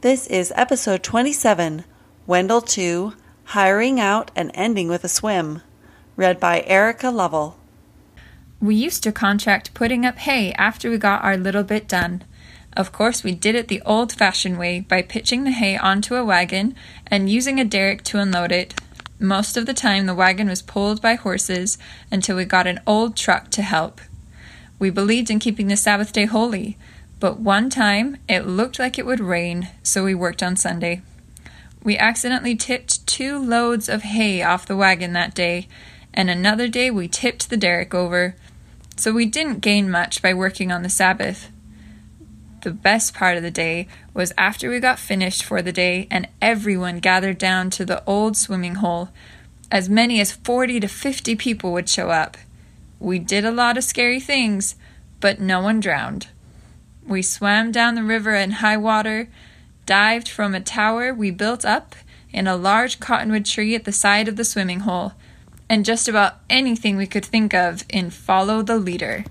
This is episode 27 Wendell Tew Hiring Out and Ending with a Swim. Read by Erica Lovell. We used to contract putting up hay after we got our little bit done. Of course, we did it the old fashioned way by pitching the hay onto a wagon and using a derrick to unload it. Most of the time, the wagon was pulled by horses until we got an old truck to help. We believed in keeping the Sabbath day holy, but one time it looked like it would rain, so we worked on Sunday. We accidentally tipped two loads of hay off the wagon that day, and another day we tipped the derrick over so we didn't gain much by working on the Sabbath. The best part of the day was after we got finished for the day and everyone gathered down to the old swimming hole. As many as 40 to 50 people would show up. We did a lot of scary things, but no one drowned. We swam down the river in high water, dived from a tower we built up in a large cottonwood tree at the side of the swimming hole and just about anything we could think of in Follow the Leader.